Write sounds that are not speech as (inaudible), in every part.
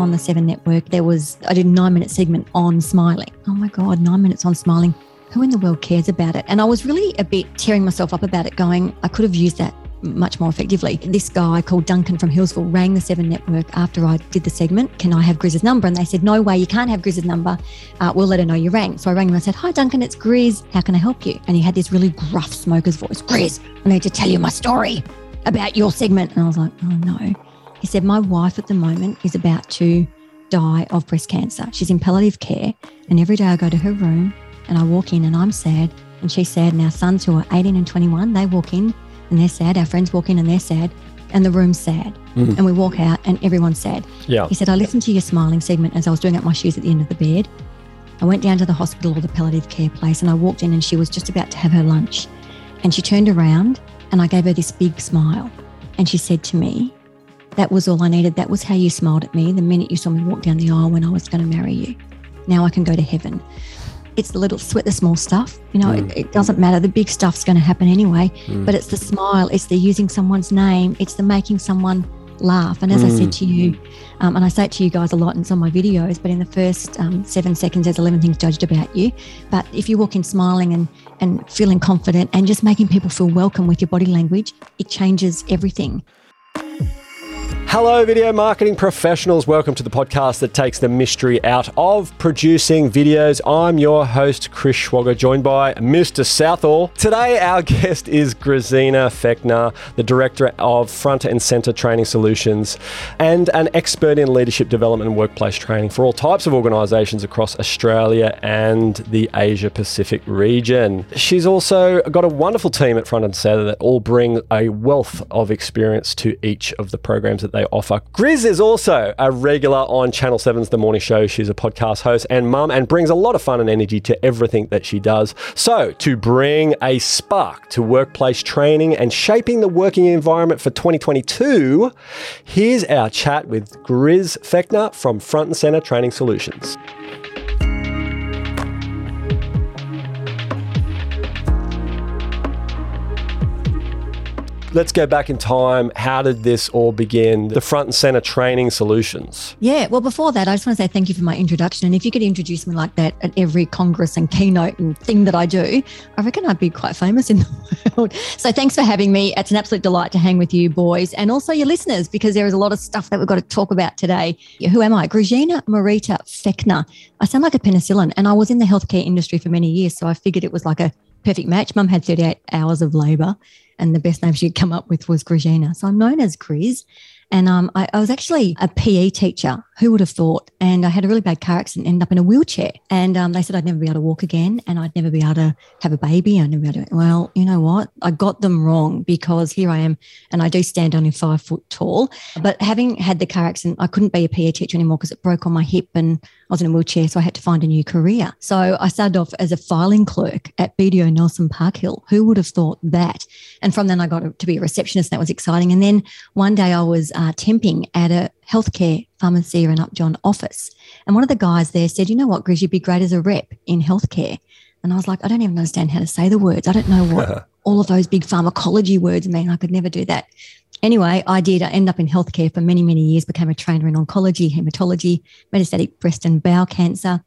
on the Seven Network, there was, I did a nine minute segment on smiling. Oh my God, nine minutes on smiling. Who in the world cares about it? And I was really a bit tearing myself up about it, going, I could have used that much more effectively. This guy called Duncan from Healesville rang the Seven Network after I did the segment. Can I have Grizz's number? And they said, No way, you can't have Grizz's number. Uh, we'll let her know you rang. So I rang him and I said, Hi, Duncan, it's Grizz. How can I help you? And he had this really gruff smoker's voice Grizz, I need to tell you my story about your segment. And I was like, Oh no. He said, My wife at the moment is about to die of breast cancer. She's in palliative care. And every day I go to her room and I walk in and I'm sad and she's sad. And our sons, who are 18 and 21, they walk in and they're sad. Our friends walk in and they're sad. And the room's sad. Mm. And we walk out and everyone's sad. Yeah. He said, I listened to your smiling segment as I was doing up my shoes at the end of the bed. I went down to the hospital or the palliative care place and I walked in and she was just about to have her lunch. And she turned around and I gave her this big smile. And she said to me, That was all I needed. That was how you smiled at me the minute you saw me walk down the aisle when I was going to marry you. Now I can go to heaven. It's the little sweat, the small stuff. You know, Mm. it, it doesn't matter. The big stuff's going to happen anyway. Mm. But it's the smile, it's the using someone's name, it's the making someone laugh. And as I Mm. said to you, um, and I say it to you guys a lot in some of my videos, but in the first um, seven seconds, there's 11 things judged about you. But if you walk in smiling and, and feeling confident and just making people feel welcome with your body language, it changes everything. Hello, video marketing professionals. Welcome to the podcast that takes the mystery out of producing videos. I'm your host, Chris Schwager, joined by Mr. Southall. Today, our (laughs) guest is Grazina Fechner, the director of Front and Center Training Solutions and an expert in leadership development and workplace training for all types of organizations across Australia and the Asia Pacific region. She's also got a wonderful team at Front and Center that all bring a wealth of experience to each of the programs that they offer. Grizz is also a regular on Channel 7's The Morning Show. She's a podcast host and mum and brings a lot of fun and energy to everything that she does. So, to bring a spark to workplace training and shaping the working environment for 2022, here's our chat with Grizz Fechner from Front and Center Training Solutions. Let's go back in time. How did this all begin? The Front and Center Training Solutions. Yeah. Well, before that, I just want to say thank you for my introduction. And if you could introduce me like that at every congress and keynote and thing that I do, I reckon I'd be quite famous in (laughs) the world. So thanks for having me. It's an absolute delight to hang with you, boys, and also your listeners, because there is a lot of stuff that we've got to talk about today. Who am I? Grigina Marita Fechner. I sound like a penicillin, and I was in the healthcare industry for many years. So I figured it was like a perfect match. Mum had 38 hours of labor, and the best name she'd come up with was Grazina. So I'm known as Grizz. And um, I, I was actually a PE teacher. Who would have thought? And I had a really bad car accident, ended up in a wheelchair. And um, they said I'd never be able to walk again and I'd never be able to have a baby. I'd never be able to. Well, you know what? I got them wrong because here I am and I do stand only five foot tall. But having had the car accident, I couldn't be a PE teacher anymore because it broke on my hip and I was in a wheelchair. So I had to find a new career. So I started off as a filing clerk at BDO Nelson Parkhill. Who would have thought that? And from then I got to be a receptionist. That was exciting. And then one day I was uh, temping at a healthcare pharmacy in Upjohn office. And one of the guys there said, You know what, Grizz, you'd be great as a rep in healthcare. And I was like, I don't even understand how to say the words. I don't know what (laughs) all of those big pharmacology words mean. I could never do that. Anyway, I did. I ended up in healthcare for many, many years, became a trainer in oncology, hematology, metastatic breast and bowel cancer,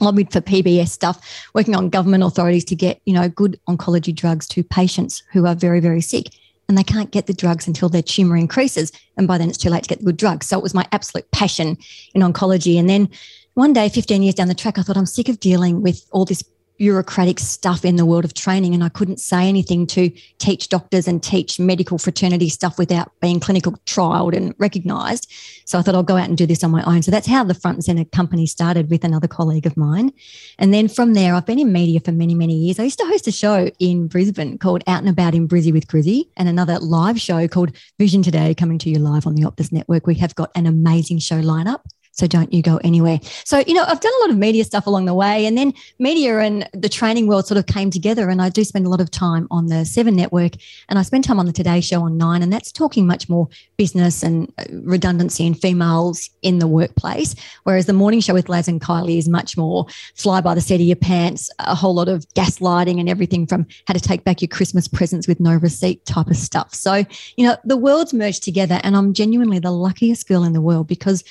lobbied for PBS stuff, working on government authorities to get, you know, good oncology drugs to patients who are very, very sick. And they can't get the drugs until their tumor increases. And by then it's too late to get the good drugs. So it was my absolute passion in oncology. And then one day, 15 years down the track, I thought I'm sick of dealing with all this bureaucratic stuff in the world of training. And I couldn't say anything to teach doctors and teach medical fraternity stuff without being clinical trialed and recognized. So I thought I'll go out and do this on my own. So that's how the front and center company started with another colleague of mine. And then from there, I've been in media for many, many years. I used to host a show in Brisbane called Out and About in Brizzy with Grizzy and another live show called Vision Today coming to you live on the Optus Network. We have got an amazing show lineup. So don't you go anywhere. So, you know, I've done a lot of media stuff along the way. And then media and the training world sort of came together. And I do spend a lot of time on the Seven Network and I spend time on the Today Show on Nine. And that's talking much more business and uh, redundancy and females in the workplace. Whereas the morning show with Laz and Kylie is much more fly by the seat of your pants, a whole lot of gaslighting and everything from how to take back your Christmas presents with no receipt type of stuff. So, you know, the world's merged together and I'm genuinely the luckiest girl in the world because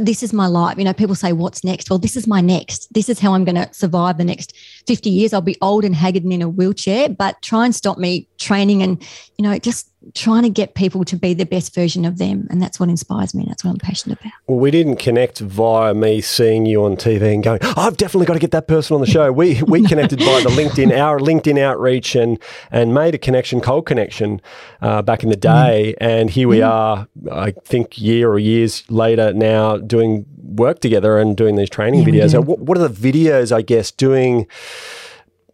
this is my life. You know, people say, What's next? Well, this is my next. This is how I'm going to survive the next 50 years. I'll be old and haggard and in a wheelchair, but try and stop me training and, you know, just trying to get people to be the best version of them. And that's what inspires me. That's what I'm passionate about. Well, we didn't connect via me seeing you on TV and going, oh, I've definitely got to get that person on the show. We we (laughs) connected by the LinkedIn, our LinkedIn outreach and and made a connection, cold connection uh, back in the day. Mm. And here we mm. are, I think year or years later now doing work together and doing these training yeah, videos. What, what are the videos, I guess, doing?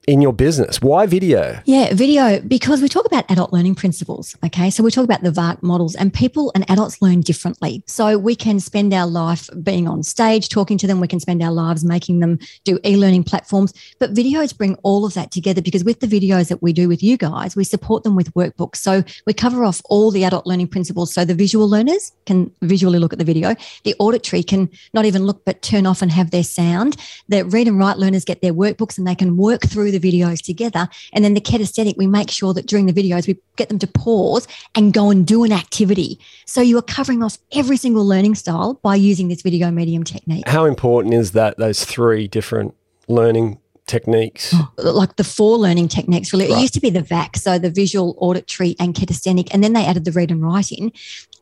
In your business. Why video? Yeah, video, because we talk about adult learning principles. Okay. So we talk about the VARK models, and people and adults learn differently. So we can spend our life being on stage, talking to them. We can spend our lives making them do e learning platforms. But videos bring all of that together because with the videos that we do with you guys, we support them with workbooks. So we cover off all the adult learning principles. So the visual learners can visually look at the video, the auditory can not even look but turn off and have their sound. The read and write learners get their workbooks and they can work through the the videos together. And then the kinesthetic, we make sure that during the videos, we get them to pause and go and do an activity. So you are covering off every single learning style by using this video medium technique. How important is that, those three different learning techniques? Oh, like the four learning techniques, really. Right. It used to be the VAK, so the visual, auditory, and kinesthetic, and then they added the read and write in.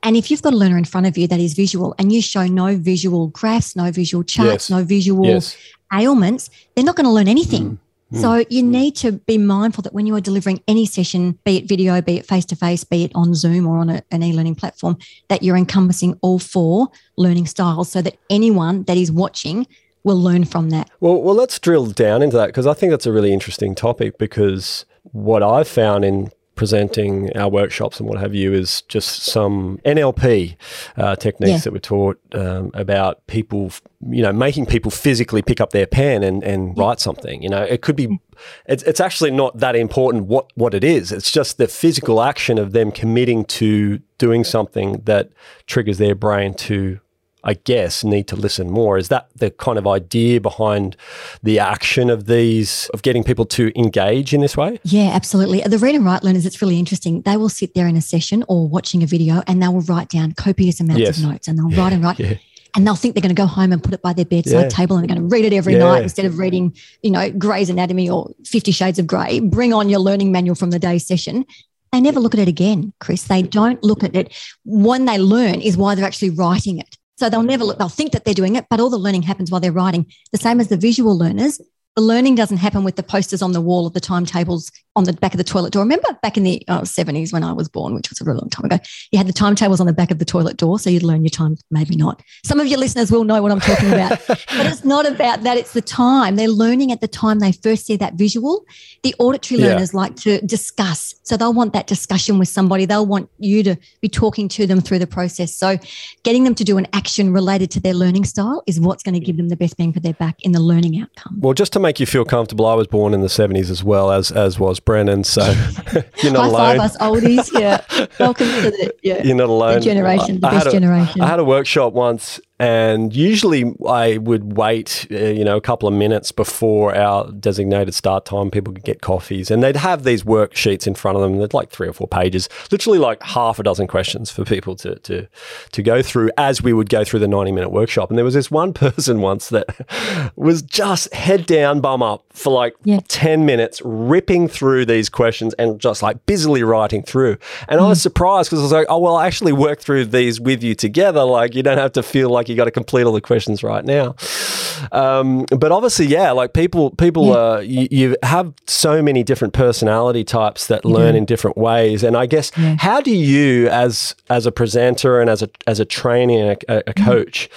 And if you've got a learner in front of you that is visual and you show no visual graphs, no visual charts, yes. no visual yes. ailments, they're not going to learn anything. Mm. Hmm. So you need to be mindful that when you are delivering any session, be it video, be it face to face, be it on Zoom or on a, an e-learning platform, that you're encompassing all four learning styles so that anyone that is watching will learn from that. Well, well, let's drill down into that because I think that's a really interesting topic because what I've found in presenting our workshops and what have you is just some NLP uh, techniques yeah. that were taught um, about people, you know, making people physically pick up their pen and, and write something. You know, it could be, it's, it's actually not that important what, what it is. It's just the physical action of them committing to doing something that triggers their brain to I guess, need to listen more. Is that the kind of idea behind the action of these, of getting people to engage in this way? Yeah, absolutely. The read and write learners, it's really interesting. They will sit there in a session or watching a video and they will write down copious amounts yes. of notes and they'll yeah, write and write. Yeah and they'll think they're going to go home and put it by their bedside yeah. table and they're going to read it every yeah. night instead of reading, you know, Grey's Anatomy or Fifty Shades of Grey. Bring on your learning manual from the day session. They never look at it again, Chris. They don't look at it. When they learn is why they're actually writing it. So they'll never look, they'll think that they're doing it, but all the learning happens while they're writing. The same as the visual learners, the learning doesn't happen with the posters on the wall of the timetables on the back of the toilet door. Remember back in the uh, oh, 70s when I was born, which was a really long time ago, you had the timetables on the back of the toilet door. So you'd learn your time, maybe not. Some of your listeners will know what I'm talking about. (laughs) but it's not about that. It's the time. They're learning at the time they first see that visual. The auditory yeah. learners like to discuss. So they'll want that discussion with somebody. They'll want you to be talking to them through the process. So getting them to do an action related to their learning style is what's going to give them the best bang for their buck in the learning outcome. Well, just to make you feel comfortable, I was born in the 70s as well, as, as was Brennan. So (laughs) (laughs) you're not High alone. Five us oldies. Yeah. (laughs) Welcome to the, yeah, you're not alone. The generation, the I best a, generation. I had a workshop once and usually I would wait, uh, you know, a couple of minutes before our designated start time. People could get coffees and they'd have these worksheets in front of them. They're like three or four pages, literally like half a dozen questions for people to, to, to go through as we would go through the 90 minute workshop. And there was this one (laughs) person once that was just head down, bum up for like yeah. 10 minutes, ripping through these questions and just like busily writing through. And mm. I was mm. surprised because I was like, oh, well, I actually worked through these with you together. Like you don't have to feel like like you got to complete all the questions right now. Um, but obviously, yeah, like people, people, yeah. uh, you, you, have so many different personality types that learn yeah. in different ways. And I guess, yeah. how do you, as as a presenter and as a as a trainer and a, a mm-hmm. coach,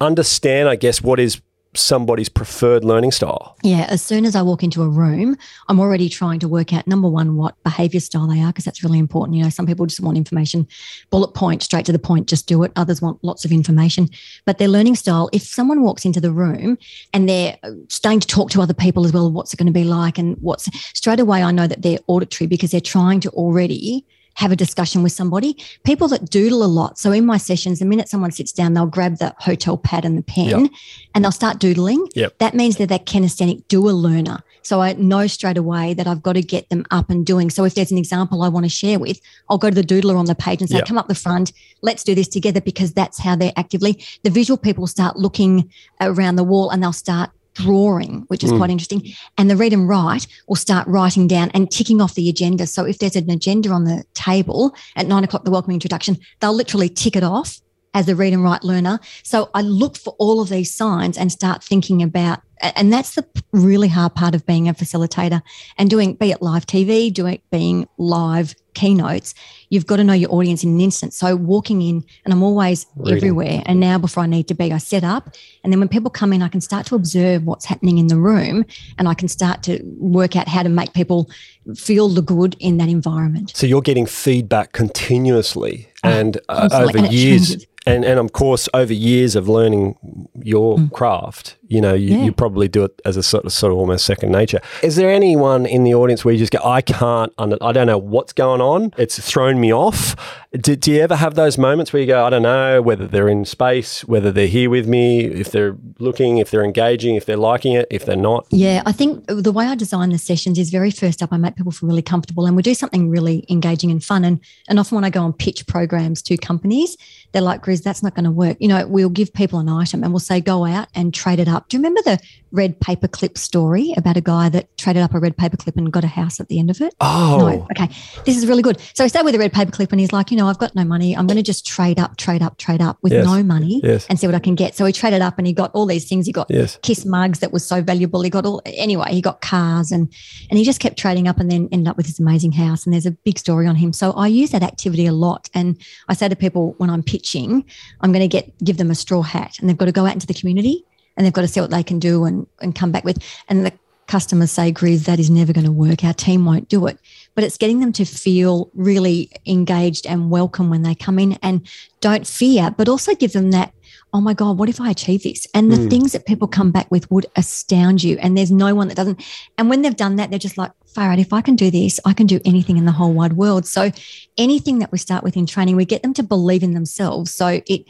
understand? I guess what is somebody's preferred learning style? Yeah, as soon as I walk into a room, I'm already trying to work out number one, what behavior style they are, because that's really important. You know, some people just want information, bullet point, straight to the point, just do it. Others want lots of information. But their learning style, if someone walks into the room and they're uh, starting to talk to other people as well, what's it going to be like? And what's straight away, I know that they're auditory because they're trying to already have a discussion with somebody. People that doodle a lot. So in my sessions, the minute someone sits down, they'll grab the hotel pad and the pen yep. and they'll start doodling. Yep. That means they're that kinesthetic doer learner. So I know straight away that I've got to get them up and doing. So if there's an example I want to share with, I'll go to the doodler on the page and say, come up the front, let's do this together because that's how they're actively. The visual people start looking around the wall and they'll start drawing, which is mm. quite interesting. And the read and write will start writing down and ticking off the agenda. So if there's an agenda on the table at nine o'clock, the welcoming introduction, they'll literally tick it off as a read and write learner. So I look for all of these signs and start thinking about, and that's the really hard part of being a facilitator and doing, be it live TV, doing being live keynotes, you've got to know your audience in an instant. So walking in, and I'm always Reading. everywhere. And now before I need to be, I set up. And then when people come in, I can start to observe what's happening in the room and I can start to work out how to make people feel the good in that environment. So you're getting feedback continuously ah, and uh, over and years and and of course over years of learning your mm. craft you know you, yeah. you, probably do it as a sort of sort of almost second nature is there anyone in the audience where you just go i can't i don't know what's going on it's thrown me off do, do you ever have those moments where you go i don't know whether they're in space whether they're here with me if they're looking if they're engaging if they're liking it if they're not yeah i think the way i design the sessions is very first up i make people feel really comfortable and we do something really engaging and fun and and often when i go and pitch programs to companies they're like, Grizz, that's not going to work. You know, we'll give people an item and we'll say, go out and trade it up. Do you remember the red paperclip story about a guy that traded up a red paperclip and got a house at the end of it? Oh, no. Okay. This is really good. So he started with a red paperclip and he's like, you know, I've got no money. I'm going to just trade up, trade up, trade up with yes. no money yes. and see what I can get. So he traded up and he got all these things. He got yes. kiss mugs that was so valuable. He got all, anyway, he got cars and, and he just kept trading up and then ended up with this amazing house. And there's a big story on him. So I use that activity a lot. And I say to people when I'm pitching, I'm going to get, give them a straw hat and they've got to go out into the community and they've got to see what they can do and, and come back with. And the customers say, Grizz, that is never going to work. Our team won't do it. But it's getting them to feel really engaged and welcome when they come in and don't fear, but also give them that, oh my God, what if I achieve this? And the mm. things that people come back with would astound you. And there's no one that doesn't. And when they've done that, they're just like, far out, if I can do this, I can do anything in the whole wide world. So anything that we start with in training, we get them to believe in themselves. So it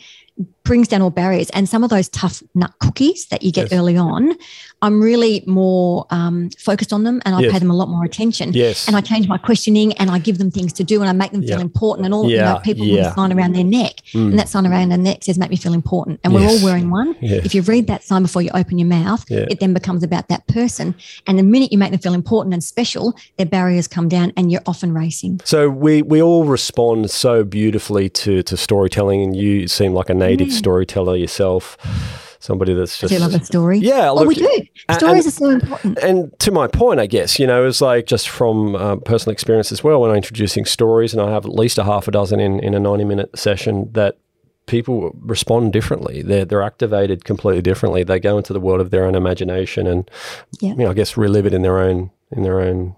brings down all barriers. And some of those tough nut cookies that you get yes. early on, I'm really more um, focused on them and I yes. pay them a lot more attention. Yes. And I change my questioning and I give them things to do and I make them feel important. And all yeah. you know, people yeah. sign around their neck. Mm. And that sign around their neck says, make me feel important. And yes. we're all wearing one. If you read that sign before you open your mouth, yeah. it then becomes about that person. And the minute you make them feel important and special, their barriers come down and you're often racing. So we, we all respond so beautifully to, to storytelling and you seem like a native storyteller yourself somebody that's just. Do you love a story? Yeah. Look, oh, we do. Stories and, are so important. And to my point, I guess, you know, it's like just from uh, personal experience as well, when I'm introducing stories, and I have at least a half a dozen in, in a 90 minute session that people respond differently. They're, they're activated completely differently. They go into the world of their own imagination and, yeah. you know, I guess relive it in their own, in their own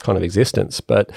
kind of existence. But,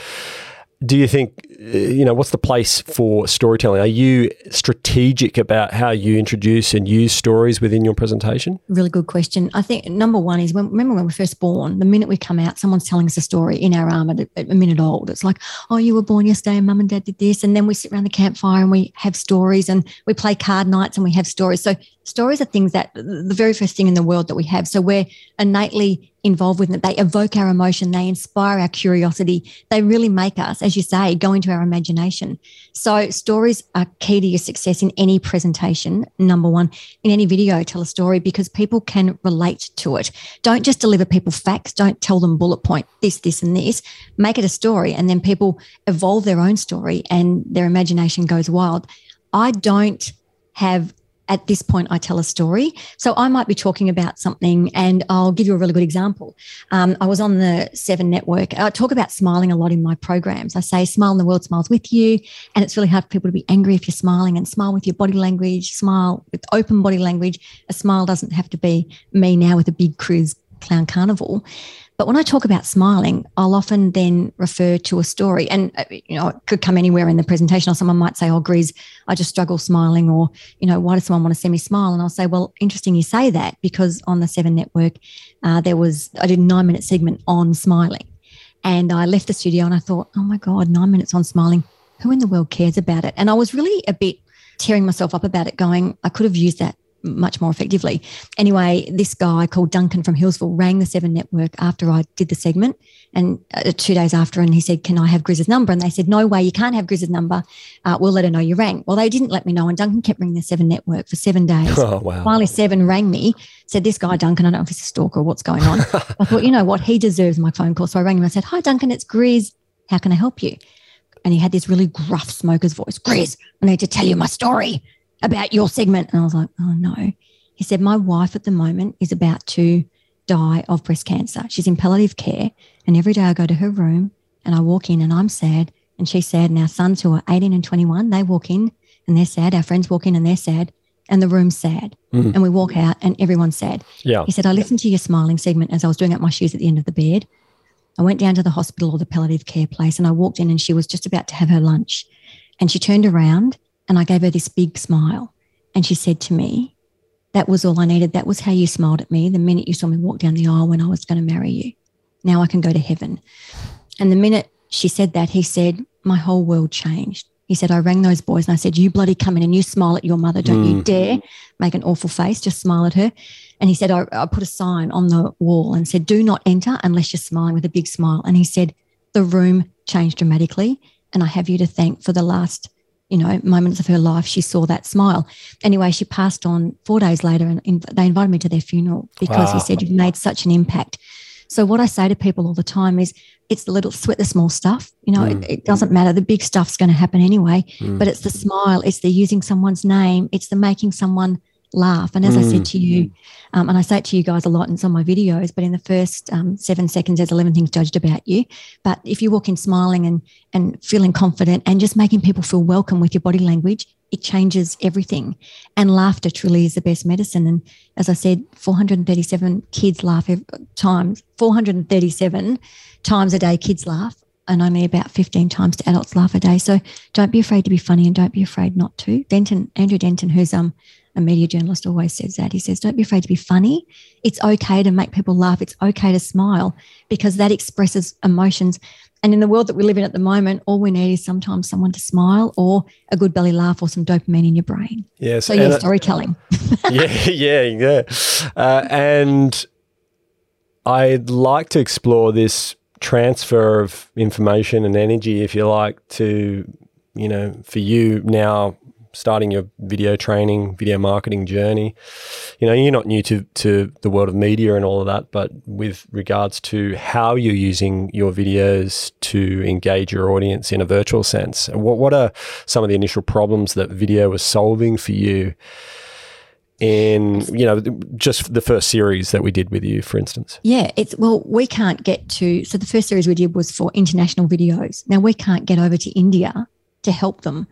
do you think uh, you know what's the place for storytelling? Are you strategic about how you introduce and use stories within your presentation? Really good question. I think number one is when remember when we're first born the minute we come out someone's telling us a story in our arm at a minute old. It's like oh you were born yesterday and mum and dad did this. And then we sit around the campfire and we have stories and we play card nights and we have stories. So stories are things that the very first thing in the world that we have. So we're innately involved with it. They evoke our emotion, they inspire our curiosity, they really make us, as you say, go into our imagination. So, stories are key to your success in any presentation. Number one, in any video, tell a story because people can relate to it. Don't just deliver people facts, don't tell them bullet point this, this, and this. Make it a story, and then people evolve their own story and their imagination goes wild. I don't have at this point I tell a story. So I might be talking about something, and I'll give you a really good example. Um, I was on the Seven Network. I talk about smiling a lot in my programs. I say, smile and the world smiles with you. And it's really hard for people to be angry if you're smiling and smile with your body language, smile with open body language. A smile doesn't have to be me now with a big cruise clown carnival. But when I talk about smiling, I'll often then refer to a story, and uh, you know, it could come anywhere in the presentation. Or someone might say, "Oh, Grizz, I just struggle smiling," or you know, "Why does someone want to see me smile?" And I'll say, "Well, interesting you say that because on the Seven Network, uh, there was I did a nine minute segment on smiling, and I left the studio and I thought, oh my god, nine minutes on smiling. Who in the world cares about it? And I was really a bit tearing myself up about it, going, I could have used that much more effectively. Anyway, this guy called Duncan from Healesville rang the Seven Network after I did the segment, and uh, two days after, and he said, "Can I have Griz's number?" And they said, "No way, you can't have Griz's number. Uh, we'll let her know you rang." Well, they didn't let me know, and Duncan kept ringing the Seven Network for seven days. Oh wow! Finally, Seven rang me, said, "This guy Duncan, I don't know if he's a stalker or what's going on." (laughs) I thought, you know what, he deserves my phone call, so I rang him. I said, "Hi, Duncan, it's Griz. How can I help you?" And he had this really gruff smoker's voice. Griz, I need to tell you my story about your segment. And I was like, "Oh no." He said, My wife at the moment is about to die of breast cancer. She's in palliative care. And every day I go to her room and I walk in and I'm sad and she's sad. And our sons, who are 18 and 21, they walk in and they're sad. Our friends walk in and they're sad. And the room's sad. Mm. And we walk out and everyone's sad. Yeah. He said, I listened to your smiling segment as I was doing up my shoes at the end of the bed. I went down to the hospital or the palliative care place and I walked in and she was just about to have her lunch. And she turned around and I gave her this big smile. And she said to me, That was all I needed. That was how you smiled at me the minute you saw me walk down the aisle when I was going to marry you. Now I can go to heaven. And the minute she said that, he said, My whole world changed. He said, I rang those boys and I said, You bloody come in and you smile at your mother. Don't you mm. dare make an awful face. Just smile at her. And he said, I, I put a sign on the wall and said, Do not enter unless you're smiling with a big smile. And he said, The room changed dramatically. And I have you to thank for the last, you know, moments of her life. She saw that smile. Anyway, she passed on four days later and in, they invited me to their funeral because Wow. he said, You've made such an impact. So what I say to people all the time is it's the little sweat the small stuff. You know, Mm. it, it doesn't matter. The big stuff's going to happen anyway, Mm. but it's the smile, it's the using someone's name, it's the making someone laugh. And as I Mm. said to you, um, and I say it to you guys a lot in some of my videos, but in the first um, seven seconds, there's 11 things judged about you. But if you walk in smiling and, and feeling confident and just making people feel welcome with your body language, it changes everything. And laughter truly is the best medicine. And as I said, 437 kids laugh every, times, 437 times a day, kids laugh. And only about 15 times to adults laugh a day. So don't be afraid to be funny and don't be afraid not to. Denton, Andrew Denton, who's um, a media journalist, always says that. He says, don't be afraid to be funny. It's okay to make people laugh. It's okay to smile because that expresses emotions. And in the world that we live in at the moment, all we need is sometimes someone to smile or a good belly laugh or some dopamine in your brain. Yes. So, yeah, storytelling. (laughs) yeah, yeah, yeah. Uh, and I'd like to explore this transfer of information and energy, if you like, to, you know, for you now starting your video training, video marketing journey. You know, you're not new to, to the world of media and all of that, but with regards to how you're using your videos to engage your audience in a virtual sense, what, what are some of the initial problems that video was solving for you? in you know just the first series that we did with you for instance Yeah, it's well, we can't get to. So the first series we did was for international videos. Now we can't get over to India to help them.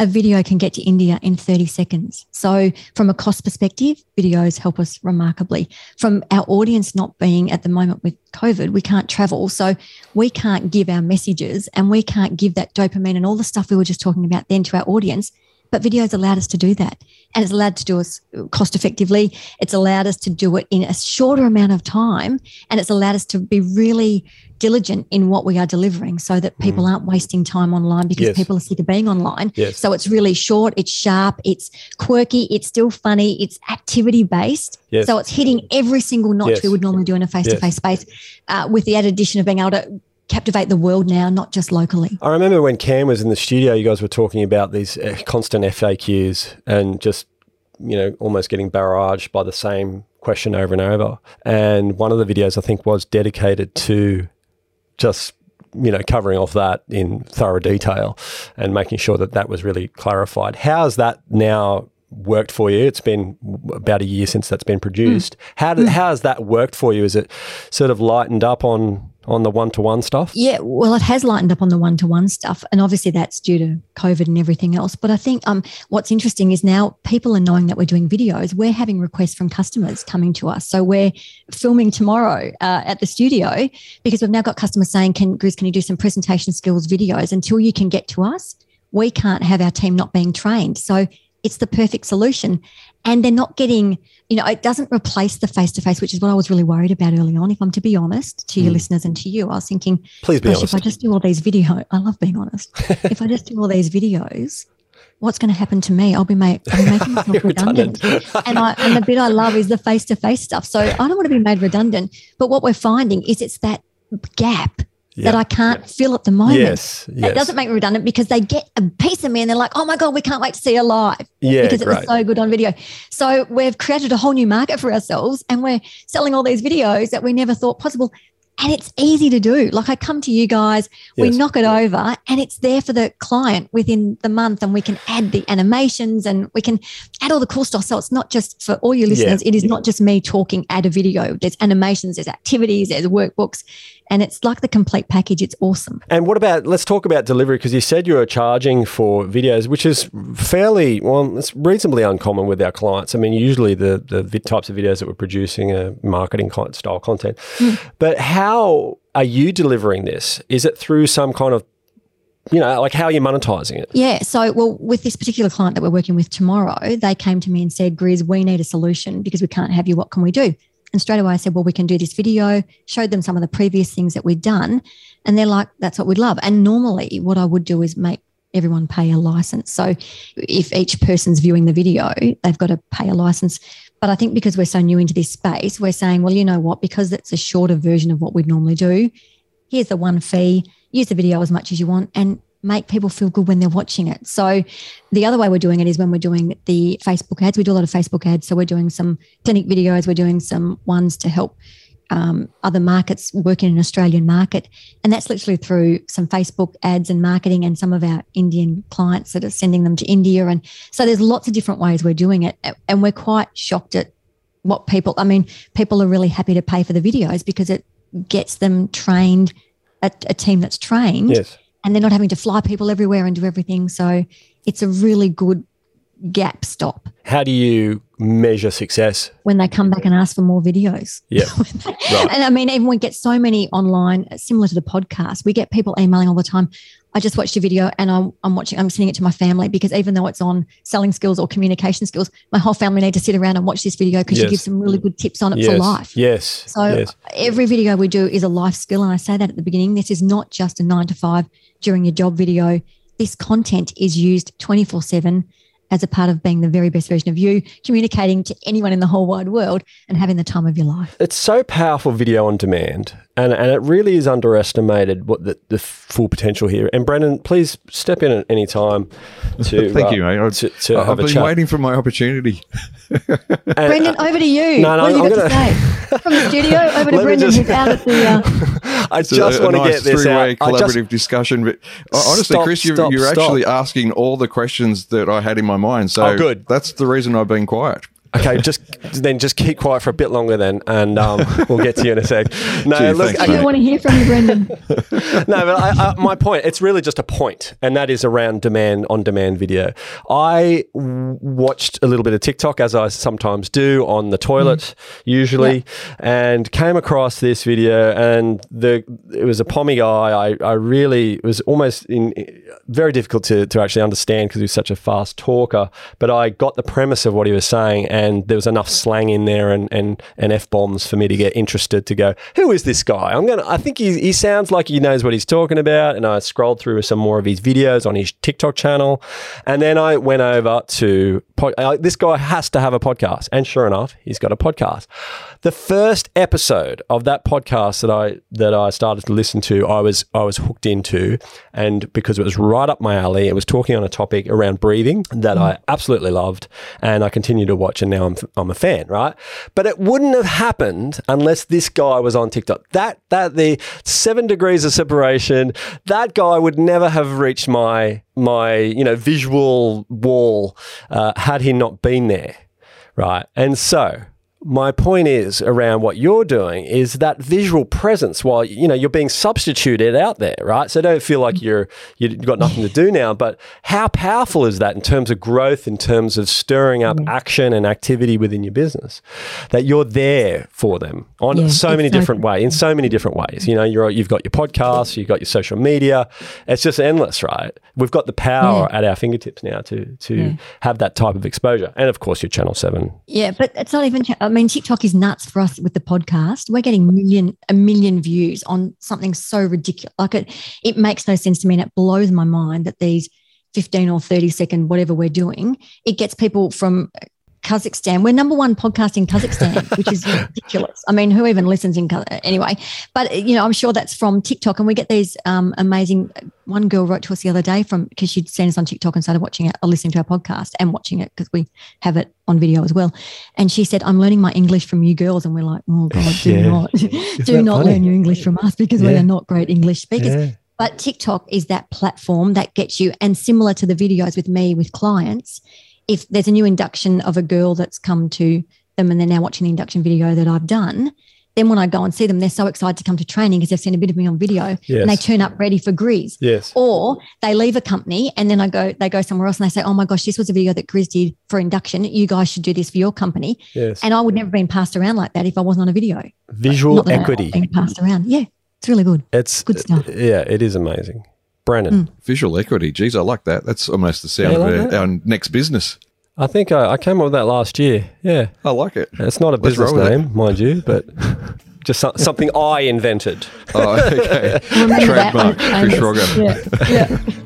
A video can get to India in 30 seconds. So, from a cost perspective, videos help us remarkably. From our audience not being at the moment with COVID, we can't travel. So, we can't give our messages and we can't give that dopamine and all the stuff we were just talking about then to our audience. But videos allowed us to do that. And it's allowed to do us cost effectively. It's allowed us to do it in a shorter amount of time. And it's allowed us to be really diligent in what we are delivering so that people aren't wasting time online because Yes. people are sick of being online. Yes. So it's really short, it's sharp, it's quirky, it's still funny, it's activity based. Yes. So it's hitting every single notch we would normally do in a face to face space uh, with the added addition of being able to captivate the world now, not just locally. i remember when cam was in the studio you guys were talking about these uh, constant faqs and just you know almost getting barraged by the same question over and over. And one of the videos i think was dedicated to just you know covering off that in thorough detail and making sure that that was really clarified. How's that now worked for you? It's been about a year since that's been produced. How did, how has that worked for you? Is it sort of lightened up on on the one-to-one stuff Yeah, well, it has lightened up on the one to one stuff. And obviously that's due to COVID and everything else. But I think um, what's interesting is now people are knowing that we're doing videos. We're having requests from customers coming to us. So we're filming tomorrow uh, at the studio because we've now got customers saying, Can Grizz, can you do some presentation skills videos? Until you can get to us, we can't have our team not being trained. So it's the perfect solution. And they're not getting, you know, it doesn't replace the face to face, which is what I was really worried about early on. If I'm to be honest to your Mm. listeners and to you, I was thinking, please be honest if I just do all these video, I love being honest. (laughs) if I just do all these videos, what's going to happen to me? I'll be, made, I'll be making myself (laughs) redundant. and, I, and the bit I love is the face to face stuff. So I don't want to be made redundant. But what we're finding is it's that gap yeah. that I can't fill at the moment. Yes, yes. It doesn't make me redundant because they get a piece of me and they're like, oh my God, we can't wait to see you live. Yeah. Because it was so good on video. So we've created a whole new market for ourselves and we're selling all these videos that we never thought possible and it's easy to do. Like I come to you guys, we knock it over, and it's there for the client within the month, and we can add the animations and we can add all the cool stuff. So it's not just for all your listeners. Yeah. It is not just me talking. at a video. There's animations. There's activities. There's workbooks, and it's like the complete package. It's awesome. And what about, let's talk about delivery because you said you were charging for videos, which is fairly, well, it's reasonably uncommon with our clients. I mean, usually the, the types of videos that we're producing are marketing style content. Mm. But how are you delivering this? Is it through some kind of you know, like how are you monetizing it? Yeah. So, well, with this particular client that we're working with tomorrow, they came to me and said, Grizz, we need a solution because we can't have you. What can we do? And straight away I said, well, we can do this video, showed them some of the previous things that we'd done. And they're like, that's what we'd love. And normally what I would do is make everyone pay a license. So if each person's viewing the video, they've got to pay a license. But I think because we're so new into this space, we're saying, well, you know what? Because it's a shorter version of what we'd normally do, here's the one fee, use the video as much as you want. And make people feel good when they're watching it. So the other way we're doing it is when we're doing the Facebook ads. We do a lot of Facebook ads. So we're doing some clinic videos. We're doing some ones to help um, other markets work in an Australian market. And that's literally through some Facebook ads and marketing and some of our Indian clients that are sending them to India. And so there's lots of different ways we're doing it. And we're quite shocked at what people, I mean, people are really happy to pay for the videos because it gets them trained, a, a team that's trained. Yes and they're not having to fly people everywhere and do everything. So it's a really good gap stop. How do you measure success? When they come back and ask for more videos. Yeah. (laughs) right. And I mean, even we get so many online, similar to the podcast, we get people emailing all the time. I just watched a video and I'm, I'm watching, I'm sending it to my family because even though it's on selling skills or communication skills, my whole family need to sit around and watch this video because yes. you give some really good tips on it yes. for life. Yes. So yes. every video we do is a life skill. And I say that at the beginning. This is not just a nine to five during your job video. This content is used 24 7 as a part of being the very best version of you, communicating to anyone in the whole wide world and having the time of your life. It's so powerful video on demand. And, and it really is underestimated what the, the full potential here. And Brennan, please step in at any time (laughs) to thank uh, you, mate. To, to I've been chat. waiting for my opportunity. (laughs) and, Brennan, over to you. No, no, what have you got gonna... to say? (laughs) From the studio over to Brennan, just... who's out at the. Uh... I just want to nice get this out. collaborative just... discussion, but honestly, stop, Chris, you're, stop, you're actually asking all the questions that I had in my mind. So oh, good. That's the reason I've been quiet. Okay, just then just keep quiet for a bit longer then, and um, (laughs) we'll get to you in a sec. No, Gee, look, I don't want to hear from you, Brennan. (laughs) no, but I, I, my point, it's really just a point, and that is around demand on demand video. I watched a little bit of TikTok as I sometimes do on the toilet, mm. usually, yeah. and came across this video, and the it was a pommy guy. I, I really it was almost in very difficult to to actually understand because he was such a fast talker, but I got the premise of what he was saying. And and there was enough slang in there and and, and f bombs for me to get interested to go. Who is this guy? I'm gonna. I think he he sounds like he knows what he's talking about. And I scrolled through some more of his videos on his TikTok channel, and then I went over to uh, this guy has to have a podcast, and sure enough, he's got a podcast. The first episode of that podcast that I that I started to listen to, I was I was hooked into, and because it was right up my alley, it was talking on a topic around breathing that I absolutely loved, and I continue to watch and now I'm, I'm a fan, right? But it wouldn't have happened unless this guy was on TikTok. That that the seven degrees of separation, that guy would never have reached my my you know visual wall uh, had he not been there, right? And so my point is around what you're doing is that visual presence while you know you're being substituted out there right? So don't feel like you're you've got nothing to do now but how powerful is that in terms of growth in terms of stirring up mm. action and activity within your business that you're there for them on yeah, so many different ways in so many different ways? You know you're you've got your podcast you've got your social media. It's just endless right? We've got the power yeah. at our fingertips now to to yeah. have that type of exposure. And of course your channel 7 yeah but it's not even I mean, TikTok is nuts for us with the podcast. We're getting million a million views on something so ridiculous. Like it, it makes no sense to me, and it blows my mind that these 15 or 30 second, whatever we're doing, it gets people from Kazakhstan. We're number one podcast in Kazakhstan, (laughs) which is ridiculous. I mean, who even listens in Kaz- anyway? But you know, I'm sure that's from TikTok, and we get these um, amazing. One girl wrote to us the other day from because she'd seen us on TikTok and started watching it, or listening to our podcast and watching it because we have it on video as well. And she said, "I'm learning my English from you girls," and we're like, "Oh God, do (laughs) yeah. not, (laughs) do not funny? learn your English from us because yeah. we are not great English speakers." Yeah. But TikTok is that platform that gets you, and similar to the videos with me with clients if there's a new induction of a girl that's come to them and they're now watching the induction video that I've done, then when I go and see them, they're so excited to come to training because they've seen a bit of me on video yes. and they turn up ready for Grizz. Yes. Or they leave a company and then I go, they go somewhere else and they say, Oh my gosh, this was a video that Grizz did for induction. You guys should do this for your company. Yes. And I would never have been passed around like that if I wasn't on a video. Visual equity. Being passed around. Yeah. It's really good. It's good stuff. Yeah, it is amazing. Brennan. Mm. Visual equity. Geez, I like that. That's almost the sound yeah, of our, our next business. I think I, I, came up with that last year. Yeah, I like it. It's not a Let's business name, mind you, but (laughs) just so, something I invented. Oh, okay. Trademark, Chris Schwager. Yeah. yeah. (laughs)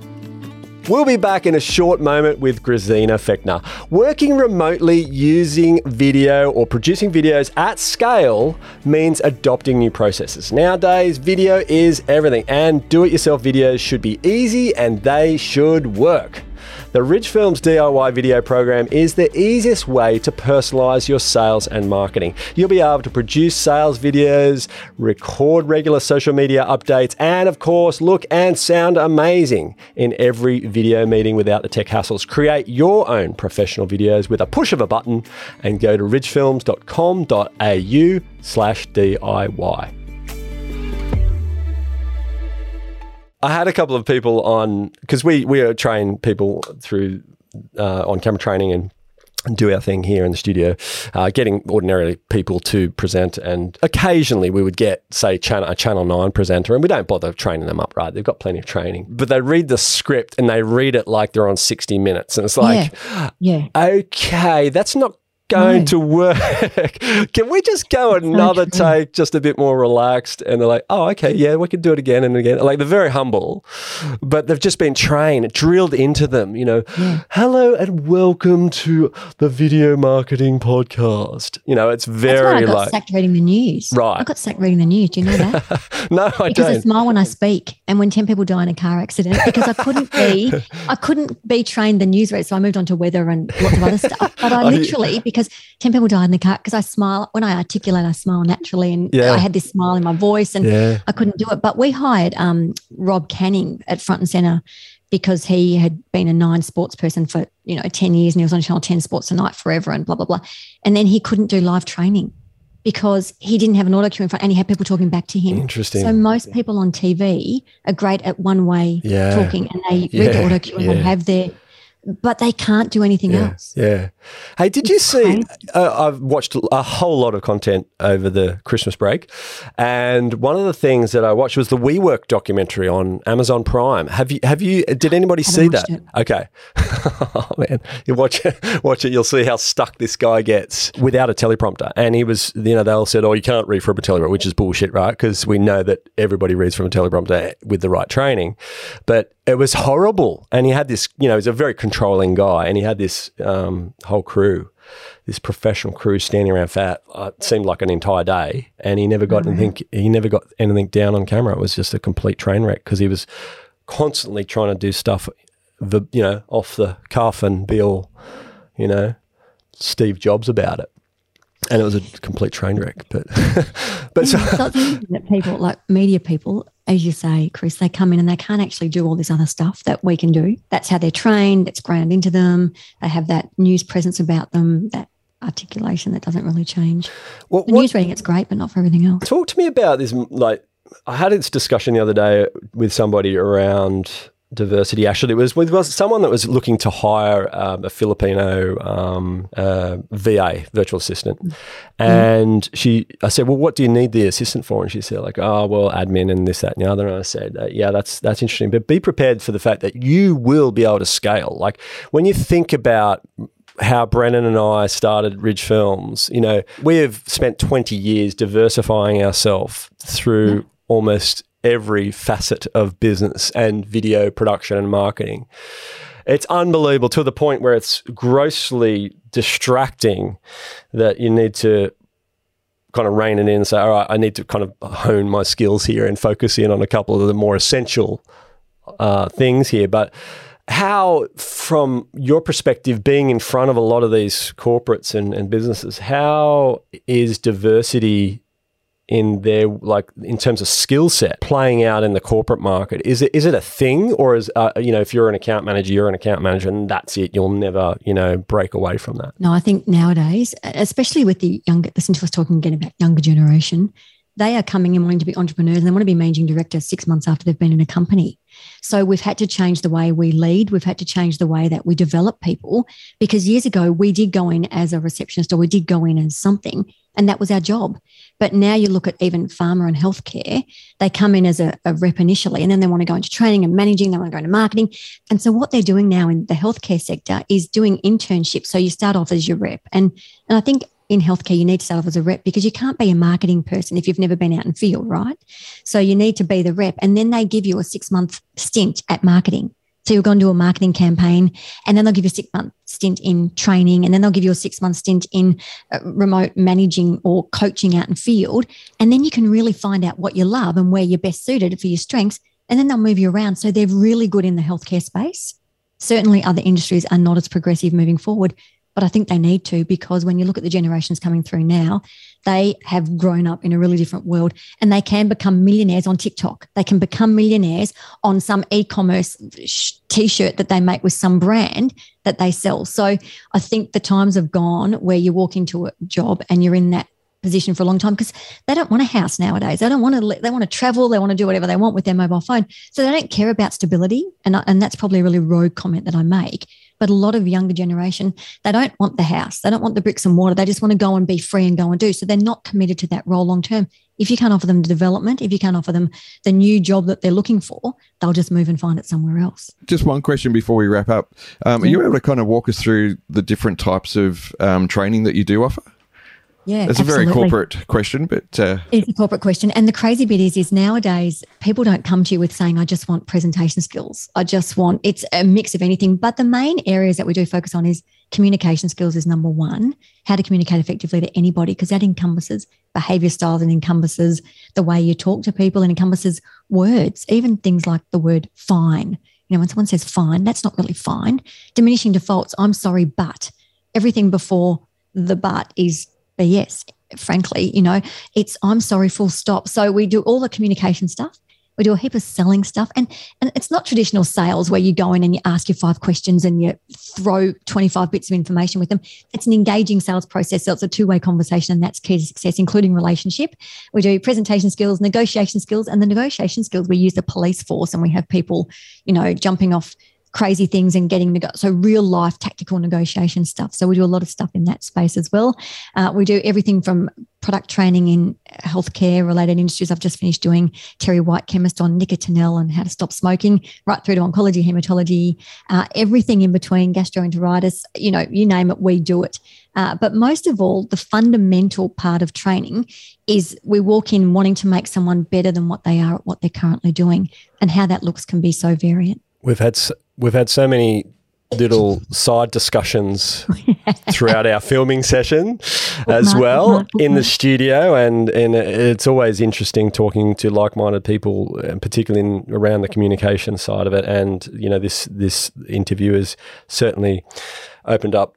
We'll be back in a short moment with Grazina Fechner. Working remotely using video or producing videos at scale means adopting new processes. Nowadays, video is everything, and do it yourself videos should be easy and they should work. The Ridge Films DIY video program is the easiest way to personalize your sales and marketing. You'll be able to produce sales videos, record regular social media updates, and of course, look and sound amazing in every video meeting without the tech hassles. Create your own professional videos with a push of a button and go to ridgefilms.com.au slash DIY. I had a couple of people on because we we train people through uh, on camera training and do our thing here in the studio, uh, getting ordinarily people to present, and occasionally we would get, say, channel, a Channel Nine presenter, and we don't bother training them up, right? They've got plenty of training, but they read the script and they read it like they're on sixty minutes, and it's like, yeah, yeah. okay, that's not going no. to work. (laughs) Can we just go another take, just a bit more relaxed? And they're like, oh, okay, yeah, we can do it again and again. Like they're very humble, but they've just been trained, drilled into them, you know, hello and welcome to the video marketing podcast. You know, it's very I got like sacked reading the news. Right. I got sacked reading the news. Do you know that? (laughs) no, I because don't. Because I smile when I speak and when 10 people die in a car accident because I couldn't be, (laughs) I couldn't be trained the news rate. So I moved on to weather and lots of other stuff. But I literally, because because 10 people died in the car because I smile. When I articulate, I smile naturally. And yeah. I had this smile in my voice and yeah. I couldn't do it. But we hired um, Rob Canning at Front and Center because he had been a nine sports person for, you know, 10 years and he was on Channel 10 Sports Tonight forever and blah, blah, blah. And then he couldn't do live training because he didn't have an auto cue in front and he had people talking back to him. Interesting. So most people on TV are great at one way yeah. talking and they read the auto cue and they have their but they can't do anything yeah, else. Yeah. Hey, did you see? Uh, I've watched a whole lot of content over the Christmas break, and one of the things that I watched was the WeWork documentary on Amazon Prime. Have you? Have you? Did anybody see that? It. Okay. (laughs) oh man, you watch it. Watch it. You'll see how stuck this guy gets without a teleprompter. And he was, you know, they all said, "Oh, you can't read from a teleprompter," which is bullshit, right? Because we know that everybody reads from a teleprompter with the right training, but it was horrible. And he had this, you know, he's a very controlling guy, and he had this um, whole crew, this professional crew standing around fat. Uh, it seemed like an entire day, and he never got mm-hmm. anything. He never got anything down on camera. It was just a complete train wreck because he was constantly trying to do stuff, the you know, off the cuff and be all, you know, Steve Jobs about it and it was a complete train wreck. But (laughs) but so that people like media people, as you say, Chris, they come in and they can't actually do all this other stuff that we can do. That's how they're trained. It's ground into them. They have that news presence about them. That articulation that doesn't really change. Well, the what, news reading it's great, but not for everything else. Talk to me about this. Like I had this discussion the other day with somebody around diversity. Actually, it was with was someone that was looking to hire um, a Filipino um, uh, VA, virtual assistant, mm. and she. I said, "Well, what do you need the assistant for?" And she said, "Like, oh, well, admin and this, that, and the other." And I said, uh, "Yeah, that's that's interesting, but be prepared for the fact that you will be able to scale. Like when you think about." how Brennan and I started Ridge Films. You know, we have spent 20 years diversifying ourselves through yeah. almost every facet of business and video production and marketing. it's unbelievable to the point where it's grossly distracting that you need to kind of rein it in and say, all right, I need to kind of hone my skills here and focus in on a couple of the more essential uh, things here. But how, from your perspective, being in front of a lot of these corporates and, and businesses, how is diversity in their like in terms of skill set playing out in the corporate market? Is it is it a thing or is uh, you know if you're an account manager you're an account manager and that's it you'll never you know break away from that? No i think nowadays especially with the younger listen to us talking again about younger generation they are coming in wanting to be entrepreneurs and they want to be managing director six months after they've been in a company so we've had to change the way we lead. We've had to change the way that we develop people because years ago we did go in as a receptionist or we did go in as something and that was our job. But now you look at even pharma and healthcare, they come in as a, a rep initially and then they want to go into training and managing, they want to go into marketing. And so what they're doing now in the healthcare sector is doing internships. So you start off as your rep. And and I think in healthcare, you need to start off as a rep because you can't be a marketing person if you've never been out in field, right? So you need to be the rep. And then they give you a six month stint at marketing. So you'll go and do a marketing campaign, and then they'll give you a six month stint in training, and then they'll give you a six month stint in uh, remote managing or coaching out in field. And then you can really find out what you love and where you're best suited for your strengths. And then they'll move you around. So they're really good in the healthcare space. Certainly, other industries are not as progressive moving forward, but I think they need to because when you look at the generations coming through now, they have grown up in a really different world and they can become millionaires on TikTok. They can become millionaires on some e commerce t shirt that they make with some brand that they sell. So I think the times have gone where you walk into a job and you're in that position for a long time because they don't want a house nowadays. They don't want to. They want to travel. They want to do whatever they want with their mobile phone. So they don't care about stability. And and that's probably a really rogue comment that I make. But a lot of younger generation, they don't want the house. They don't want the bricks and mortar. They just want to go and be free and go and do. So they're not committed to that role long term. If you can't offer them the development, if you can't offer them the new job that they're looking for, they'll just move and find it somewhere else. Just one question before we wrap up. Um, yeah. Are you able to kind of walk us through the different types of um, training that you do offer? Yeah, it's a very corporate question, but uh, it's a corporate question. And the crazy bit is, is nowadays people don't come to you with saying, "I just want presentation skills. I just want." It's a mix of anything, but the main areas that we do focus on is communication skills is number one. How to communicate effectively to anybody, because that encompasses behavior styles and encompasses the way you talk to people and encompasses words, even things like the word "fine." You know, when someone says "fine," that's not really fine. Diminishing defaults. I'm sorry, but everything before the but is BS, frankly. You know, it's I'm sorry, full stop. So we do all the communication stuff. We do a heap of selling stuff. And, and it's not traditional sales where you go in and you ask your five questions and you throw 25 bits of information with them. It's an engaging sales process. So it's a two way conversation, and that's key to success, including relationship. We do presentation skills, negotiation skills, and the negotiation skills we use the police force and we have people, you know, jumping off crazy things and getting nego- so real life tactical negotiation stuff. So we do a lot of stuff in that space as well. Uh, we do everything from product training in healthcare related industries. I've just finished doing Terry White chemist on nicotinell and how to stop smoking, right through to oncology, hematology, uh, everything in between, gastroenteritis. You know, you name it, we do it. Uh, but most of all, the fundamental part of training is we walk in wanting to make someone better than what they are at what they're currently doing, and how that looks can be so variant. We've had we've had so many little side discussions (laughs) throughout our filming session as well in the studio and and it's always interesting talking to like-minded people and particularly in, around the communication side of it and you know this this interview has certainly opened up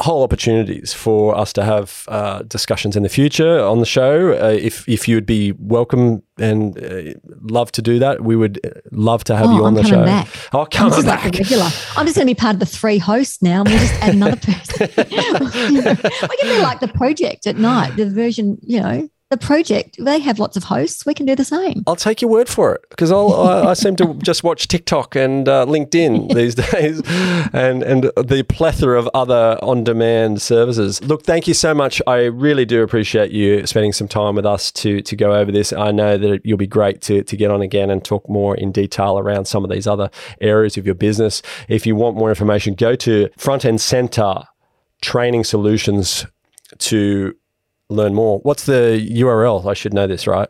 whole opportunities for us to have uh, discussions in the future on the show. Uh, if if you would be welcome and uh, love to do that, we would uh, love to have oh, you on I'm the show. Back. Oh, come I'm back! Like regular. I'm just going to be part of the three hosts now. We'll just add another (laughs) person. (laughs) we can be like the project at night, the version you know the project, they have lots of hosts. We can do the same. I'll take your word for it because I, I seem to (laughs) just watch TikTok and uh, LinkedIn these (laughs) days and, and the plethora of other on demand services. Look, thank you so much. I really do appreciate you spending some time with us to, to go over this. I know that you'll be great to, to get on again and talk more in detail around some of these other areas of your business. If you want more information, go to Front and Centre Training Solutions to learn more. What's the URL? I should know this, right?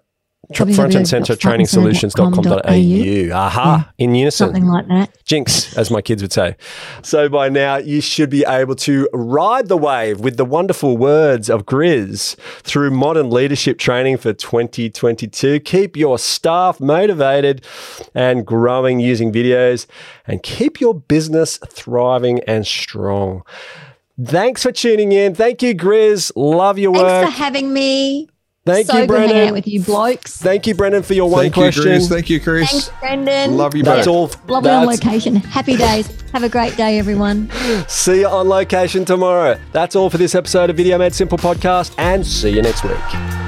front and centre trainingsolutions.com.au. Aha, in unison. Something like that. Jinx, as my kids would say. So by now, you should be able to ride the wave with the wonderful words of Grizz through modern leadership training for 2022. Keep your staff motivated and growing using videos and keep your business thriving and strong. Thanks for tuning in. Thank you, Grizz. Love your work. Thanks for having me. Thank so you, good hanging Brennan. out with you blokes. Thank you, Brennan, for your one Thank question. you, Chris. Thank you, Chris. Thanks, Brennan. Love you That's both. all. Lovely on That's- location. Happy days. Have a great day, everyone. See you on location tomorrow. That's all for this episode of Video Made Simple podcast, and see you next week.